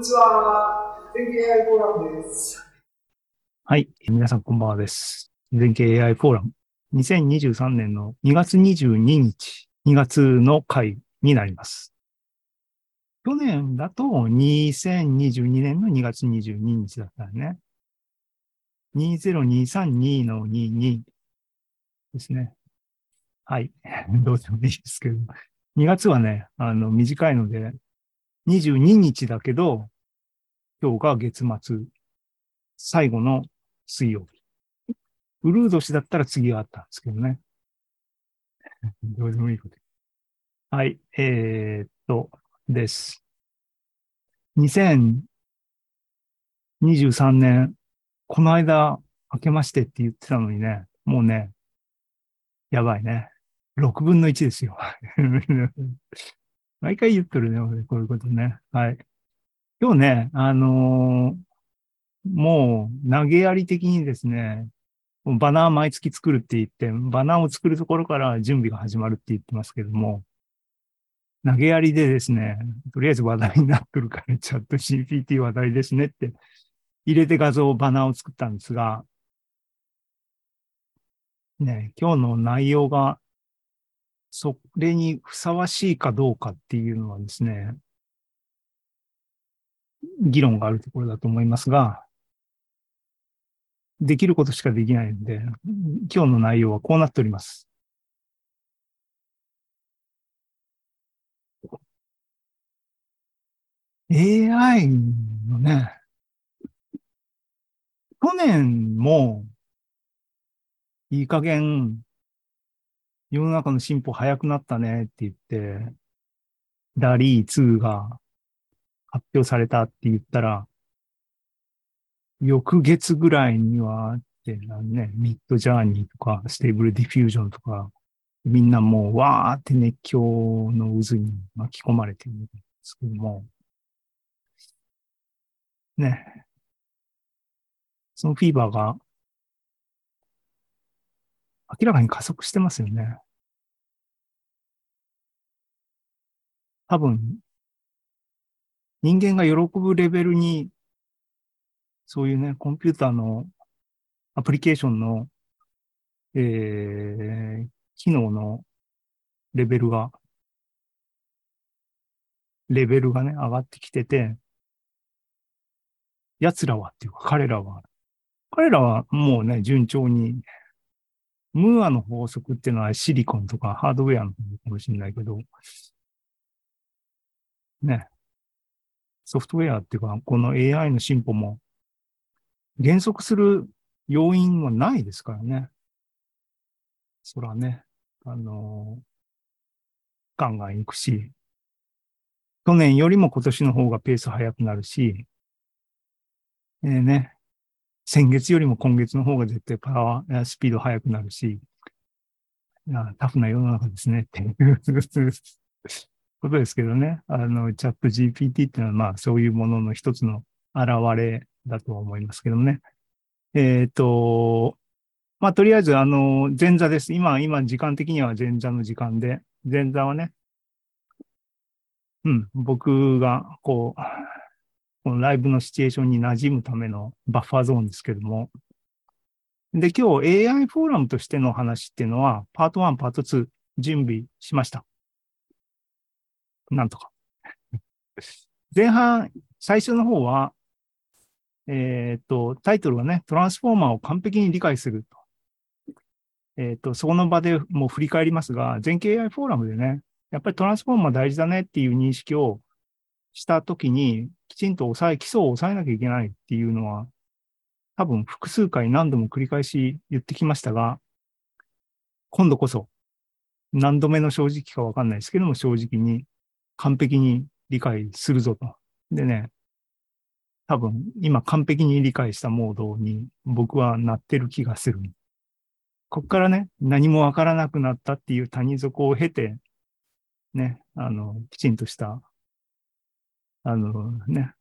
にちは。はい。皆さんこんばんはです。全景 AI フォーラム。2023年の2月22日、2月の回になります。去年だと2022年の2月22日だったよね。20232の22ですね。はい。どうでもいいですけど。2月はね、あの、短いので、22日だけど、今日が月末、最後の水曜日。ウルー年だったら次があったんですけどね。どうでもいいこと。はい、えー、っと、です。2023年、この間、明けましてって言ってたのにね、もうね、やばいね。6分の1ですよ。毎回言ってるね、俺、こういうことね。はい。今日ね、あのーもう投げやり的にですね、バナー毎月作るって言って、バナーを作るところから準備が始まるって言ってますけども、投げやりでですね、とりあえず話題になってるから、チャット GPT 話題ですねって入れて画像、バナーを作ったんですが、ね、今日の内容が、それにふさわしいかどうかっていうのはですね、議論があるところだと思いますが、できることしかできないので、今日の内容はこうなっております。AI のね、去年もいい加減世の中の進歩早くなったねって言って、 DALL-E 2が発表されたって言ったら、翌月ぐらいには、ってね、 Midjourney とか、 Stable Diffusion とか、みんなもうわーって熱狂の渦に巻き込まれてるんですけども、ね。そのフィーバーが明らかに加速してますよね。多分、人間が喜ぶレベルにそういうね、コンピューターのアプリケーションの、えー、機能のレベルが、レベルがね、上がってきてて、奴らはっていうか彼らは、彼らはもうね、順調に、ムーアの法則っていうのはシリコンとかハードウェアのかもしれないけど、ね、ソフトウェアっていうか、この AI の進歩も減速する要因はないですからね。そらね、あのー、ガンガン行くし、去年よりも今年の方がペース速くなるし、えー、ね、先月よりも今月の方が絶対パワー、スピード速くなるし、タフな世の中ですねっていう ことですけどね。あの、チャット GPT っていうのはまあそういうものの一つの現れだとは思いますけどね。えっ、ー、と、まあ、とりあえず、あの、前座です。今、今、時間的には前座の時間で、前座はね、うん、僕が、こう、このライブのシチュエーションに馴染むためのバッファーゾーンですけども。で、今日 AI フォーラムとしての話っていうのは、パート1、パート2、準備しました。なんとか。前半、最初の方は、えっ、と、タイトルはね、トランスフォーマーを完璧に理解すると。えっ、と、そこの場でもう振り返りますが、全景 AI フォーラムでね、やっぱりトランスフォーマー大事だねっていう認識をしたときに、きちんと抑え、基礎を抑えなきゃいけないっていうのは、多分複数回何度も繰り返し言ってきましたが、今度こそ、何度目の正直かわかんないですけども、正直に完璧に理解するぞと。でね、多分、今完璧に理解したモードに僕はなってる気がする。こっからね、何もわからなくなったっていう谷底を経て、ね、あの、きちんとした、あのね、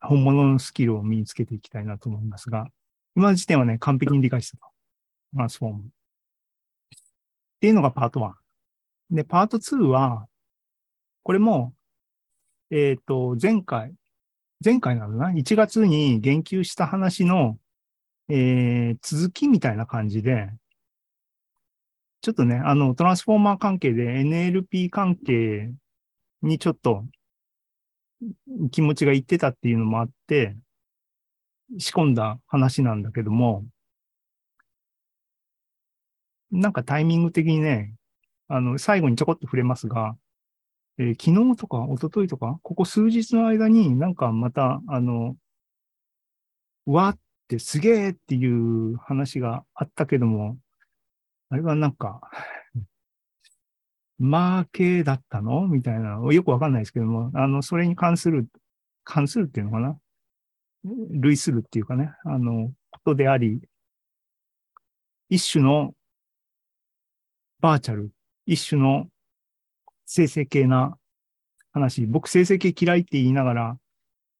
本物のスキルを身につけていきたいなと思いますが、今の時点はね、完璧に理解したと。トランスフォーム。っていうのがパート1。で、パート2は、これも、えっ、ー、と、前回、前回なのな、1月に言及した話の、えー、続きみたいな感じで、ちょっとね、あの、トランスフォーマー関係で NLP 関係にちょっと気持ちがいってたっていうのもあって、仕込んだ話なんだけども、なんかタイミング的にね、あの、最後にちょこっと触れますが、えー昨日とか一昨日とか、ここ数日の間になんかまた、あの、わってすげえっていう話があったけども、あれはなんか、マーケーだったの？みたいな、よくわかんないですけども、あの、それに関する、関するっていうのかな？類するっていうかね、あの、ことであり、一種のバーチャル、一種の生成系な話。僕生成系嫌いって言いながら、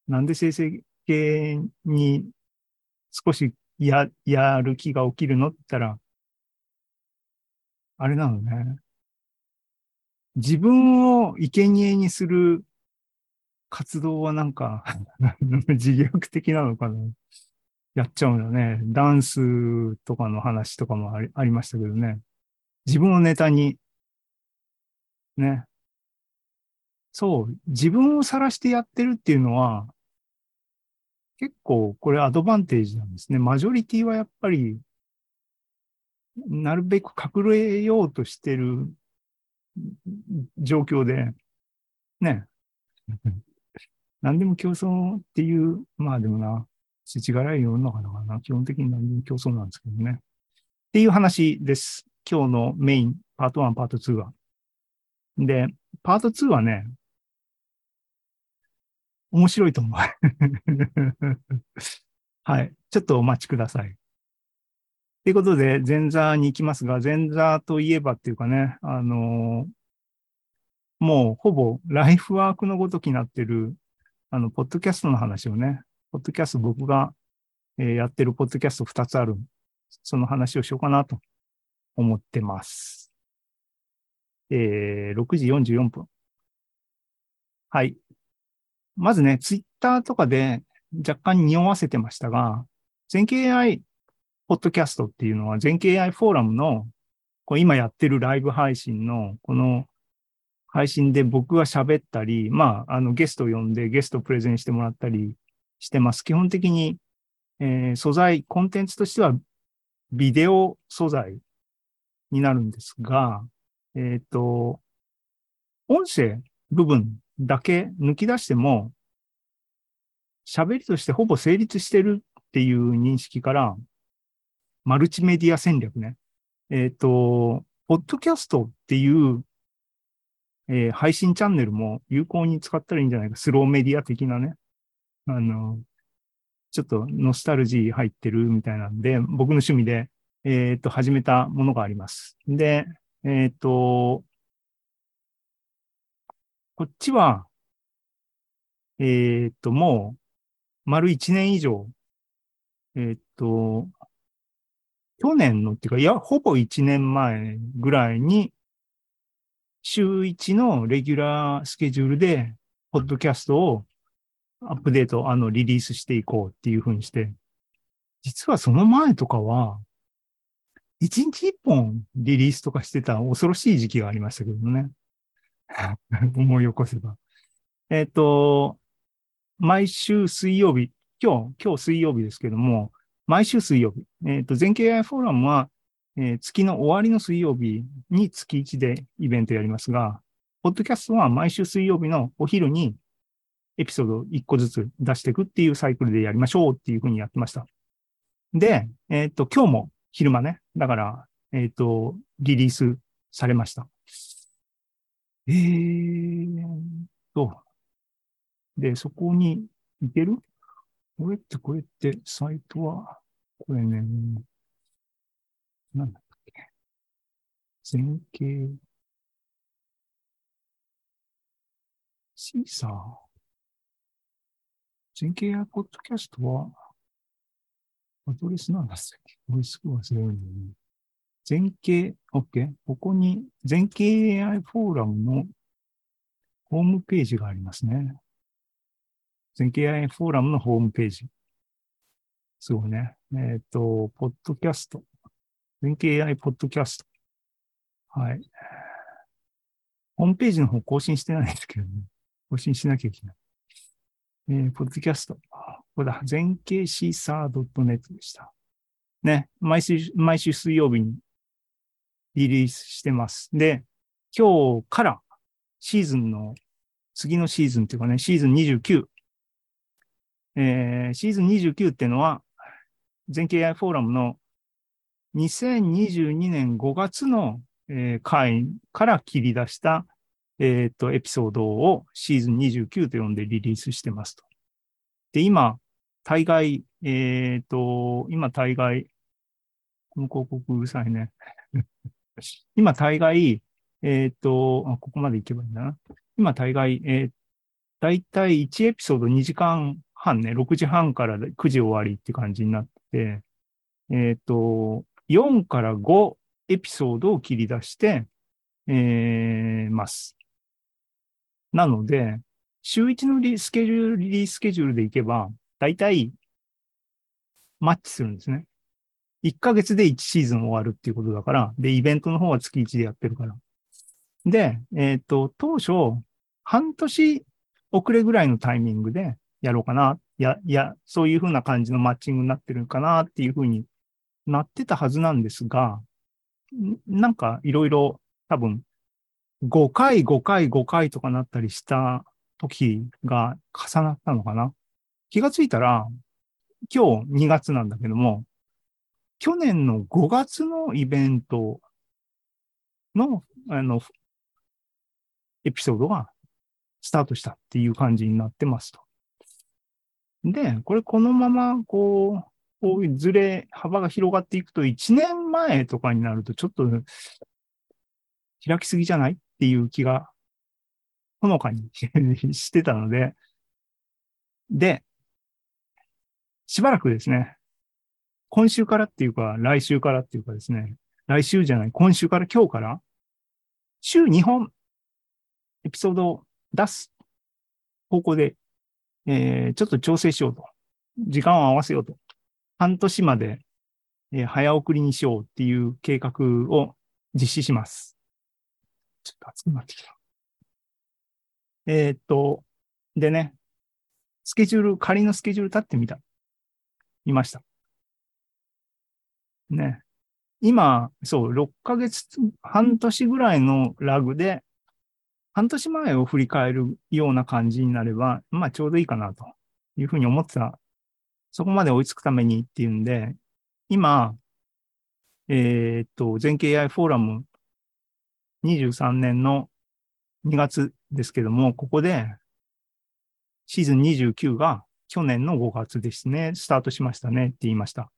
なんで生成系に少しや、やる気が起きるの？って言ったら、あれなのね。自分を生贄にする活動はなんか 自虐的なのかな。やっちゃうんだね。ダンスとかの話とかもありありましたけどね。自分をネタに、ね。そう、自分を晒してやってるっていうのは、結構これアドバンテージなんですね。マジョリティはやっぱり、なるべく隠れようとしてる状況で、ね。何でも競争っていう、まあでもな、世知辛い世の中だからな、基本的に何でも競争なんですけどね。っていう話です。今日のメイン、パート1、パート2は。で、パート2はね、面白いと思う。はい。ちょっとお待ちください。ということで、前座に行きますが、前座といえばっていうかね、あのもうほぼライフワークのごときになってる、あの、ポッドキャストの話をね、ポッドキャスト僕が、えーやってるポッドキャスト2つある。その話をしようかなと思ってます。えー、6時44分。はい。まずね、ツイッターとかで若干匂わせてましたが、全景 AI ポッドキャストっていうのは全景 AI フォーラムのこう今やってるライブ配信のこの配信で僕が喋ったり、まあ、あのゲストを呼んでゲストをプレゼンしてもらったりしてます。基本的に、えー素材、コンテンツとしてはビデオ素材になるんですが、えっ、と、音声部分だけ抜き出しても、喋りとしてほぼ成立してるっていう認識から、マルチメディア戦略ね。えっ、と、ポッドキャストっていう、えー配信チャンネルも有効に使ったらいいんじゃないか。スローメディア的なね。あの、ちょっとノスタルジー入ってるみたいなんで、僕の趣味で、えっ、と、始めたものがあります。で、えっ、と、こっちは、えっ、と、もう、丸一年以上、えっ、と、去年のっていうか、いや、ほぼ一年前ぐらいに、週一のレギュラースケジュールで、ポッドキャストをアップデート、あの、リリースしていこうっていうふうにして、実はその前とかは、一日一本リリースとかしてた恐ろしい時期がありましたけどね。思い起こせば。えっ、と、毎週水曜日、今日、今日水曜日ですけども、毎週水曜日。えっ、と、全景 AI フォーラムは、えー月の終わりの水曜日に月1でイベントやりますが、ポッドキャストは毎週水曜日のお昼にエピソード1個ずつ出していくっていうサイクルでやりましょうっていうふうにやってました。で、えっ、と、今日も昼間ね。だから、えっ、と、リリースされました。えーと、で、そこに行ける？これって、これって、サイトは、これね、なんだっっけ。全景、シーサー。全景 AI ポッドキャストは、アドレスなんだっけこれすぐ忘れるんだよね。全景、OK。ここに全景 AI フォーラムのホームページがありますね。全経 i. フォーラムのホームページ。すごいね。えっ、と、ポッドキャスト。全経 AI ポッドキャスト。はい。ホームページの方更新してないんですけどね。更新しなきゃいけない。えー、ポッドキャスト。ここだ。全景シーサー .net でした。ね。毎週、毎週水曜日にリリースしてます。で、今日からシーズンの、次のシーズンっていうかね、シーズン29。えー、シーズン29っていうのは、全景 AI フォーラムの2022年5月の、えー回から切り出した、えっ、と、エピソードをシーズン29と呼んでリリースしてますと。で、今、大概、えっ、と、今大概、この広告うるさいね。今大概、えっ、とあ、ここまで行けばいいんだな。今大概、えー、だいたい1エピソード2時間半ね、6時半から9時終わりって感じになって、えっ、と、4から5エピソードを切り出して、えーます。なので、週1のリスケジュール、リーススケジュールでいけば、だいたいマッチするんですね。1ヶ月で1シーズン終わるっていうことだから、で、イベントの方は月1でやってるから。で、えっ、と、当初、半年遅れぐらいのタイミングでやろうかな。や、いや、そういうふうな感じのマッチングになってるかなっていうふうになってたはずなんですが、なんかいろいろ多分5回、5回、5回とかなったりした時が重なったのかな。気がついたら、今日2月なんだけども、去年の5月のイベントの、あの、エピソードがスタートしたっていう感じになってますと。で、これこのまま、こう、こういうずれ、幅が広がっていくと、1年前とかになると、ちょっと開きすぎじゃないっていう気が、ほのかに してたので、で、しばらくですね、今週からっていうか、来週からっていうかですね、来週じゃない、今週から今日から、週2本、エピソードを出す方向で、えーちょっと調整しようと。時間を合わせようと。半年まで、えー早送りにしようっていう計画を実施します。ちょっと熱くなってきた。えーっと、でね、スケジュール、仮のスケジュール立ってみた。見ました。ね。今、そう、6ヶ月、半年ぐらいのラグで、半年前を振り返るような感じになれば、まあちょうどいいかなというふうに思ってた。そこまで追いつくためにっていうんで、今、えーっと、全景 AI フォーラム23年の2月ですけども、ここでシーズン29が去年の5月ですね、スタートしましたねって言いました。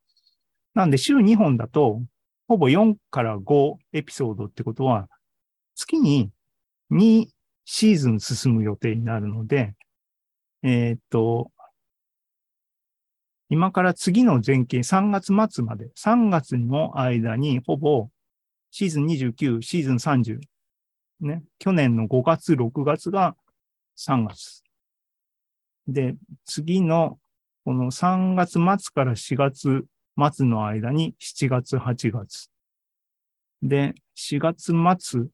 なんで週2本だと、ほぼ4から5エピソードってことは、月に2シーズン進む予定になるので、えーっと、今から次の前景3月末まで、3月の間にほぼシーズン29、シーズン30、ね、去年の5月、6月が3月。で、次のこの3月末から4月末の間に7月、8月。で、4月末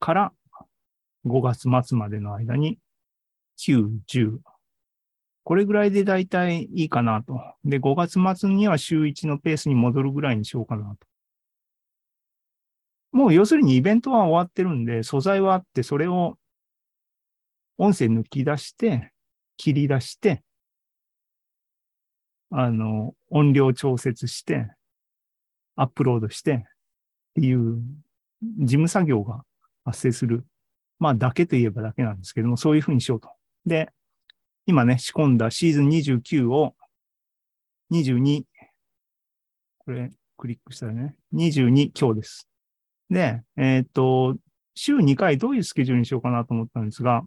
から5月末までの間に9、10。これぐらいでだいたいいいかなと。で、5月末には週1のペースに戻るぐらいにしようかなと。もう要するにイベントは終わってるんで、素材はあって、それを音声抜き出して、切り出して、あの、音量調節して、アップロードしてっていう事務作業が発生する。まあ、だけといえばだけなんですけども、そういうふうにしようと。で、今ね、仕込んだシーズン29を22、これ、クリックしたらね、22今日です。で、えーっと、週2回どういうスケジュールにしようかなと思ったんですが、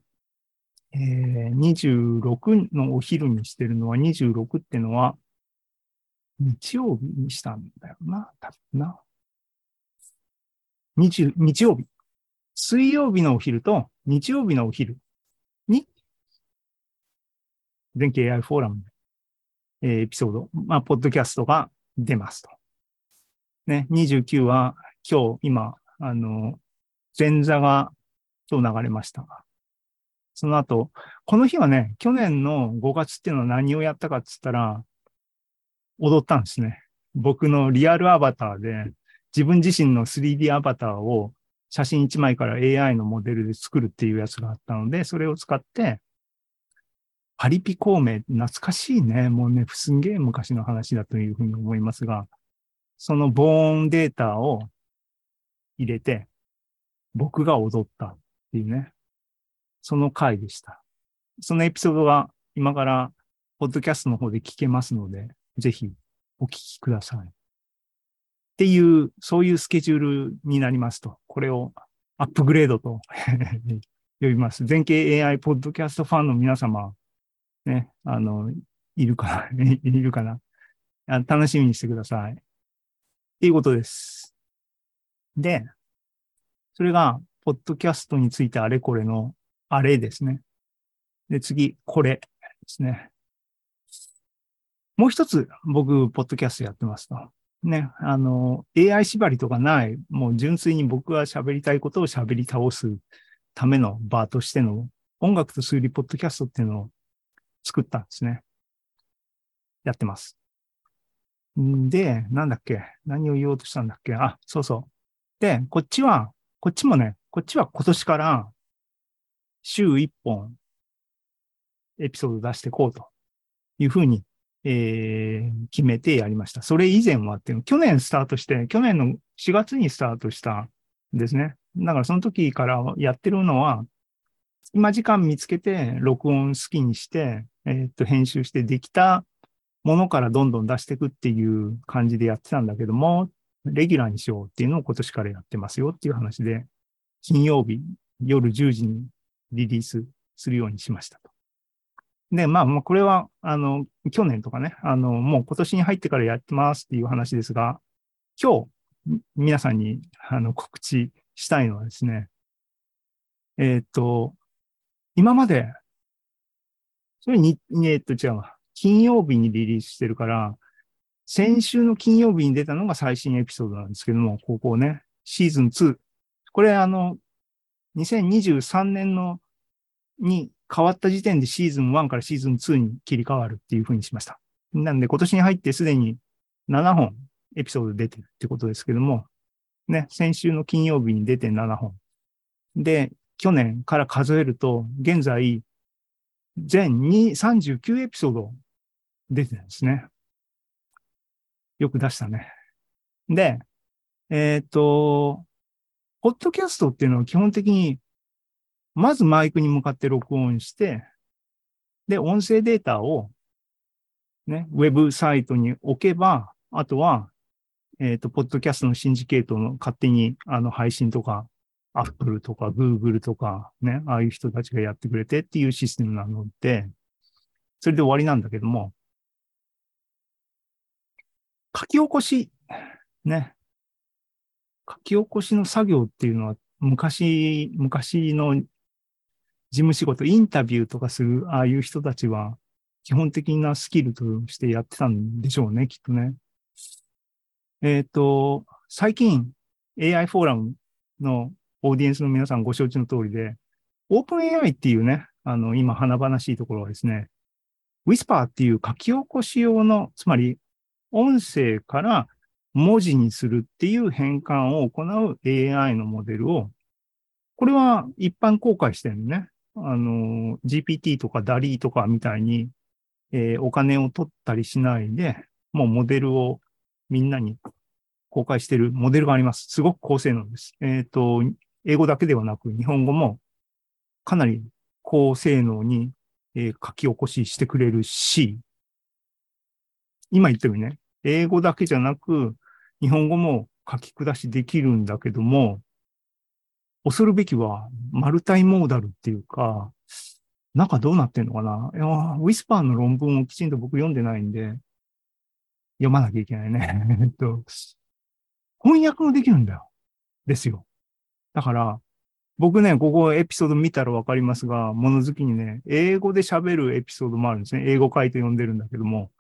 えー、26のお昼にしてるのは、26ってのは、日曜日にしたんだよな、多分な。日、日曜日。水曜日のお昼と日曜日のお昼に電気 AI フォーラム、えーエピソード、まあ、ポッドキャストが出ますと。ね、29は今日、今、あの、前座が今日流れましたが。その後、この日はね、去年の5月っていうのは何をやったかって言ったら、踊ったんですね。僕のリアルアバターで、自分自身の 3D アバターを写真1枚から AI のモデルで作るっていうやつがあったので、それを使って、パリピ孔明、懐かしいね。もうね、すんげえ昔の話だというふうに思いますが、そのボーンデータを入れて、僕が踊ったっていうね。その回でした。そのエピソードが今から、ポッドキャストの方で聞けますので、ぜひお聞きください。っていう、そういうスケジュールになりますと、これをアップグレードと 呼びます。全景 AI ポッドキャストファンの皆様、ね、あの、いるかな？いるかな？楽しみにしてください。っていうことです。で、それが、ポッドキャストについてあれこれのあれですね。で、次、これですね。もう一つ、僕、ポッドキャストやってますと。ね、あの、AI 縛りとかない、もう純粋に僕が喋りたいことを喋り倒すための場としての音楽と数理ポッドキャストっていうのを作ったんですね。やってます。んで、なんだっけ？何を言おうとしたんだっけ？あ、そうそう。で、こっちは、こっちもね、こっちは今年から週1本エピソード出していこうというふうに、えー決めてやりました。それ以前はっていうの、去年スタートして、去年の4月にスタートしたんですね。だからその時からやってるのは、今時間見つけて、録音好きにして、えーっと、編集してできたものからどんどん出していくっていう感じでやってたんだけども、レギュラーにしようっていうのを今年からやってますよっていう話で、金曜日夜10時にリリースするようにしましたと。で、まあ、もうこれは、あの、去年とかね、あの、もう今年に入ってからやってますっていう話ですが、今日、皆さんに、あの、告知したいのはですね、えーっと、今まで、それに、えーっと、違うわ。金曜日にリリースしてるから、先週の金曜日に出たのが最新エピソードなんですけども、ここね、シーズン2。これあの、2023年の、に変わった時点でシーズン1からシーズン2に切り替わるっていう風にしました。なんで今年に入ってすでに7本エピソード出てるってことですけども、ね、先週の金曜日に出て7本。で、去年から数えると、現在、全2 39エピソード出てるんですね。よく出したね。で、えっ、と、ポッドキャストっていうのは基本的に、まずマイクに向かって録音して、で、音声データを、ね、ウェブサイトに置けば、あとは、えっ、と、ポッドキャストのシンジケートの勝手に、あの、配信とか、アップルとか、グーグルとか、ね、ああいう人たちがやってくれてっていうシステムなので、それで終わりなんだけども、書き起こし、ね。書き起こしの作業っていうのは、昔、昔の事務仕事、インタビューとかする、ああいう人たちは、基本的なスキルとしてやってたんでしょうね、きっとね。えっ、と、最近、AI フォーラムのオーディエンスの皆さんご承知の通りで、OpenAI っていうね、あの、今華々しいところはですね、Whisper っていう書き起こし用の、つまり音声から文字にするっていう変換を行う AI のモデルを、これは一般公開してるのね。あの、GPT とか DALI とかみたいに、えーお金を取ったりしないで、もうモデルをみんなに公開してるモデルがあります。すごく高性能です。えっ、と、英語だけではなく日本語もかなり高性能に、えー書き起こししてくれるし、今言ったようにね、英語だけじゃなく、日本語も書き下しできるんだけども、恐るべきは、マルタイモーダルっていうか、中どうなってんのかな、ウィスパーの論文をきちんと僕読んでないんで、読まなきゃいけないね。えっと、翻訳もできるんだよ。ですよ。だから、僕ね、ここエピソード見たらわかりますが、物好きにね、英語で喋るエピソードもあるんですね。英語回答読んでるんだけども。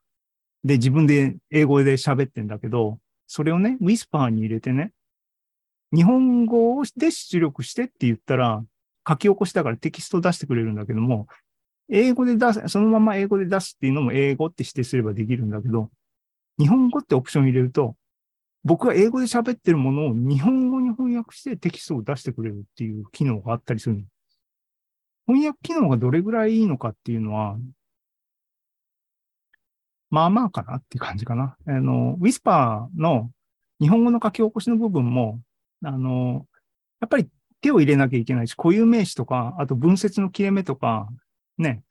で、自分で英語で喋ってんだけど、それをね、ウィスパーに入れてね、日本語で出力してって言ったら、書き起こしだからテキストを出してくれるんだけども、英語で出す、そのまま英語で出すっていうのも英語って指定すればできるんだけど、日本語ってオプション入れると、僕が英語で喋ってるものを日本語に翻訳してテキストを出してくれるっていう機能があったりする。翻訳機能がどれぐらいいいのかっていうのは、まあまあかなっていう感じかな。あの、ウィスパーの日本語の書き起こしの部分も、あの、やっぱり手を入れなきゃいけないし、固有名詞とか、あと文節の切れ目とか、ね、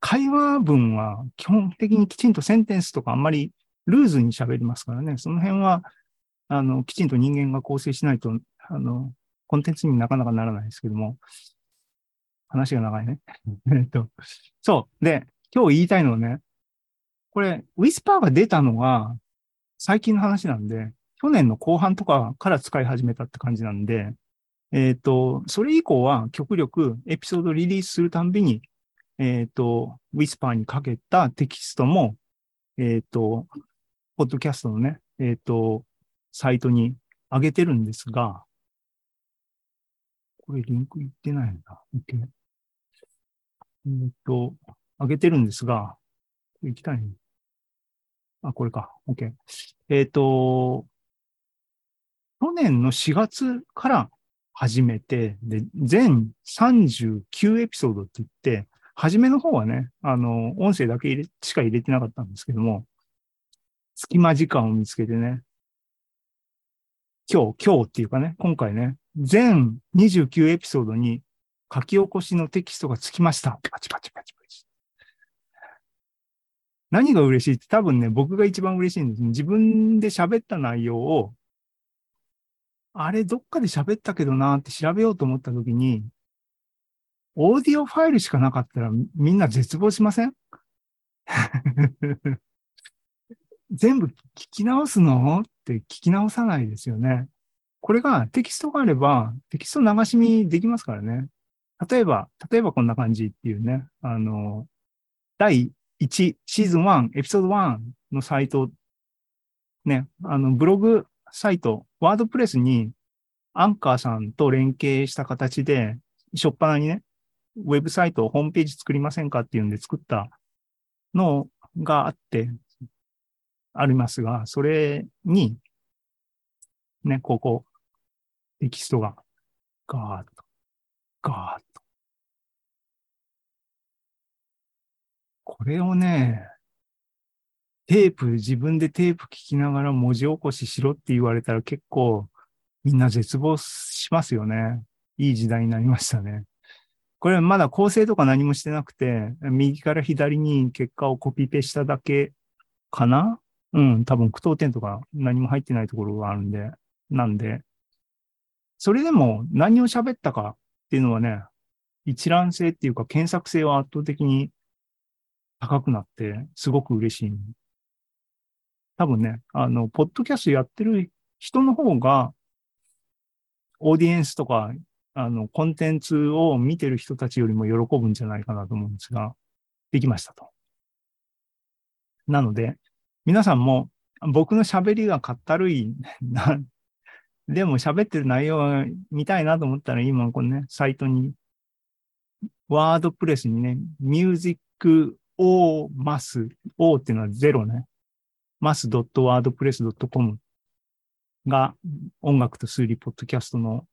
会話文は基本的にきちんとセンテンスとかあんまりルーズに喋りますからね、その辺は、あの、きちんと人間が構成しないと、あの、コンテンツになかなかならないですけども、話が長いね。えっと、そう。で、今日言いたいのはね、これ、ウィスパーが出たのが最近の話なんで、去年の後半とかから使い始めたって感じなんで、えっ、ー、と、それ以降は極力エピソードリリースするたんびに、えっ、ー、と、ウィスパーにかけたテキストも、えっ、ー、と、ポッドキャストのね、えっ、と、サイトに上げてるんですが、これリンクいってないんだ。OK。えっ、と、上げてるんですが、行きたい。あ、これか。OK。えっ、と、年の4月から始めて、で、全39エピソードって言って、初めの方はね、あの、音声だけ入れしか入れてなかったんですけども、隙間時間を見つけてね、今日、今日っていうかね、今回ね、全29エピソードに書き起こしのテキストがつきました。パチパチパチパチ。何が嬉しいって多分ね、僕が一番嬉しいんです。自分で喋った内容を、あれ、どっかで喋ったけどなって調べようと思った時に、オーディオファイルしかなかったらみんな絶望しません？全部聞き直すの？って聞き直さないですよね。これがテキストがあれば、テキスト流し見できますからね。例えば、例えばこんな感じっていうね、あの、第1、シーズン1、エピソード1のサイト、ね、あの、ブログサイト、ワードプレスにアンカーさんと連携した形で、しょっぱなにね、ウェブサイト、ホームページ作りませんかっていうんで作ったのがあって、ありますが、それに、ね、ここ、テキストが、ガーッと、ガーッと、これをね、テープ、自分でテープ聞きながら文字起こししろって言われたら結構みんな絶望しますよね。いい時代になりましたね。これまだ構成とか何もしてなくて、右から左に結果をコピペしただけかな？うん、多分句読点とか何も入ってないところがあるんで、なんで、それでも何を喋ったかっていうのはね、一覧性っていうか検索性は圧倒的に高くなって、すごく嬉しい。多分ね、あの、ポッドキャストやってる人の方が、オーディエンスとか、あの、コンテンツを見てる人たちよりも喜ぶんじゃないかなと思うんですが、できましたと。なので、皆さんも僕の喋りがかったるいな、でも喋ってる内容を見たいなと思ったら今このね、サイトに、ワードプレスにね、ミュージック o マス、o っていうのはゼロね。マス .wordpress.com が音楽と数理ポッドキャストの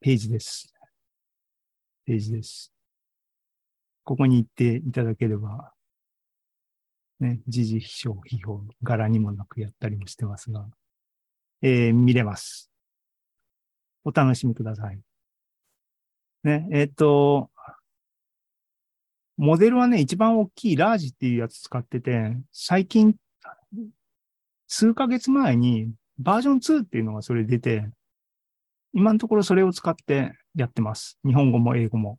ページです。ページです。ここに行っていただければ、ね、時事批評、批評、柄にもなくやったりもしてますが、えー、見れます。お楽しみください。ね、えっ、ー、と、モデルはね、一番大きいラージっていうやつ使ってて、最近、数ヶ月前にバージョン2っていうのがそれ出て、今のところそれを使ってやってます。日本語も英語も。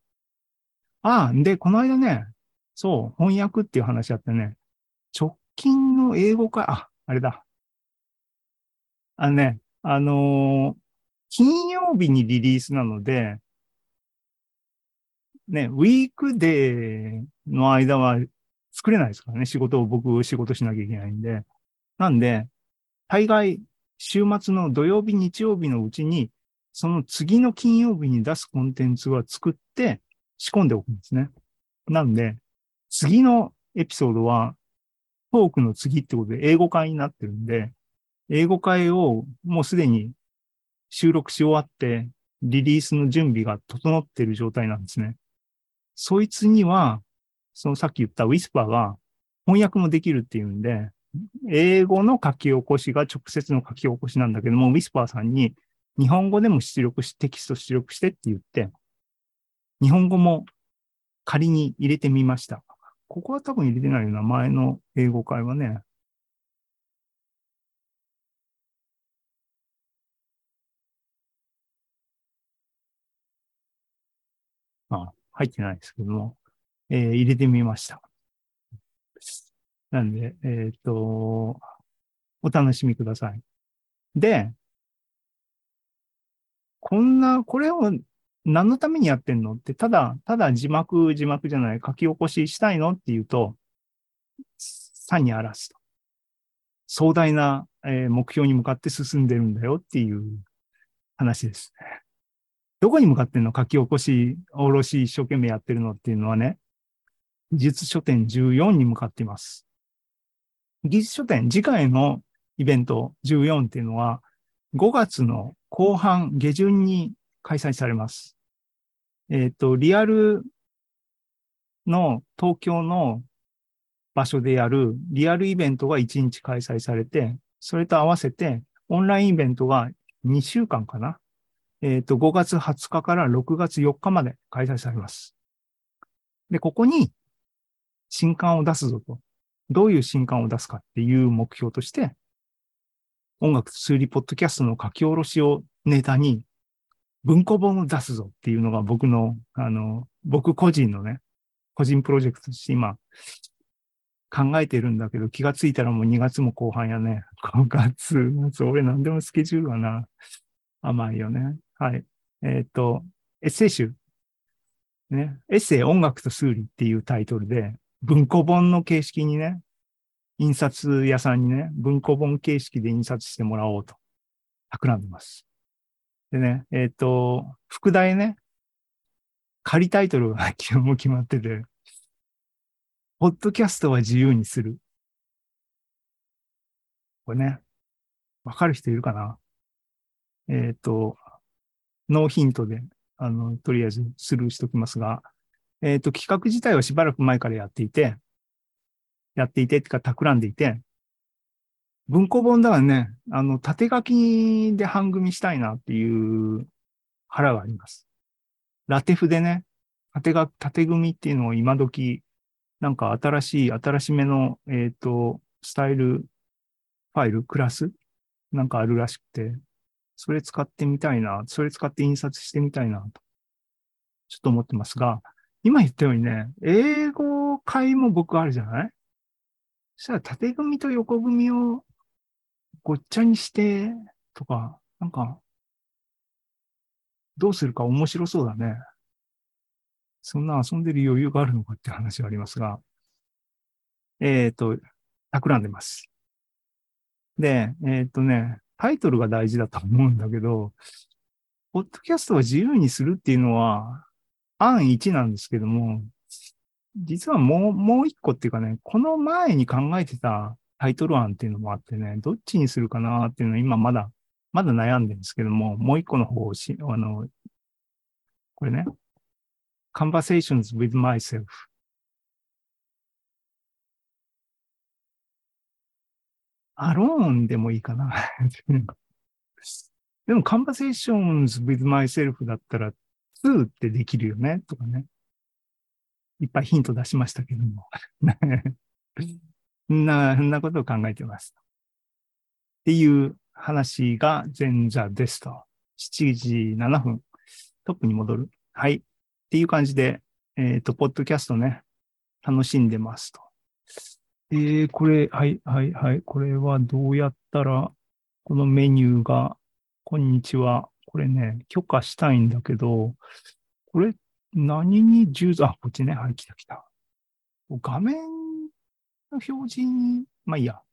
ああ、で、この間ね、そう、翻訳っていう話あってね、直近の英語化、あ、あれだ。あのね、あのー、金曜日にリリースなので、ね、ウィークデーの間は作れないですからね。仕事を僕仕事しなきゃいけないんで。なんで、大概週末の土曜日、日曜日のうちに、その次の金曜日に出すコンテンツは作って仕込んでおくんですね。なんで、次のエピソードはトークの次ってことで英語会になってるんで、英語会をもうすでに収録し終わって、リリースの準備が整ってる状態なんですね。そいつには、そのさっき言ったウィスパーが翻訳もできるっていうんで、英語の書き起こしが直接の書き起こしなんだけども、ウィスパーさんに日本語でも出力し、テキスト出力してって言って、日本語も仮に入れてみました。ここは多分入れてないような前の英語会はね。入ってないですけども、えー、入れてみました。なんで、えっ、と、お楽しみください。で、こんな、これを何のためにやってんのって、ただ、ただ字幕、字幕じゃない、書き起こししたいのっていうと、さにあらすと。壮大な、えー、目標に向かって進んでるんだよっていう話ですね。どこに向かってんの？書き起こし、おろし一生懸命やってるのっていうのはね、技術書店14に向かっています。技術書店、次回のイベント14っていうのは、5月の後半、下旬に開催されます。えっ、ー、と、リアルの東京の場所でやるリアルイベントが1日開催されて、それと合わせてオンラインイベントが2週間かなえっ、ー、と、5月20日から6月4日まで開催されます。で、ここに新刊を出すぞと。どういう新刊を出すかっていう目標として、音楽数理ポッドキャストの書き下ろしをネタに文庫本を出すぞっていうのが僕の、あの、僕個人のね、個人プロジェクトとして今考えてるんだけど、気がついたらもう2月も後半やね。5月、月、俺何でもスケジュールはな、甘いよね。はい。えっ、ー、と、エッセイ集。ね。エッセイ音楽と数理っていうタイトルで、文庫本の形式にね、印刷屋さんにね、文庫本形式で印刷してもらおうと、企んでます。でね、えっ、ー、と、副題ね、仮タイトルが昨日も決まってて、ポッドキャストは自由にする。これね、わかる人いるかな？えっ、ー、と、ノーヒントで、あの、とりあえずスルーしときますが、えっ、ー、と、企画自体はしばらく前からやっていて、やっていて、ってか、企んでいて、文庫本だからね、あの、縦書きで半組したいなっていう腹があります。ラテフでね、縦が、縦組っていうのを今時、なんか新しい、新しめの、えっ、ー、と、スタイルファイル、クラスなんかあるらしくて、それ使ってみたいな、それ使って印刷してみたいな、と、ちょっと思ってますが、今言ったようにね、英語会も僕あるじゃない？そしたら縦組と横組をごっちゃにして、とか、なんか、どうするか面白そうだね。そんな遊んでる余裕があるのかって話はありますが、えっ、ー、と、企んでます。で、えっ、ー、とね、タイトルが大事だと思うんだけど、ポッドキャストを自由にするっていうのは、案1なんですけども、実はもう、もう一個っていうかね、この前に考えてたタイトル案っていうのもあってね、どっちにするかなっていうのは今まだ、まだ悩んでるんですけども、もう一個の方をし、あの、これね、conversations with myself アローンでもいいかな。でも、conversations with myself だったら、2ってできるよねとかね。いっぱいヒント出しましたけども。な、そんなことを考えてます。っていう話が前座ですと。7時7分。トップに戻る。はい。っていう感じで、えっ、ー、と、ポッドキャストね、楽しんでますと。えー、これ、はい、はい、はい。これはどうやったら、このメニューが、こんにちは。これね、許可したいんだけど、これ、何に従属、あ、こっちね。はい、来た来た。画面の表示に、まあいいや。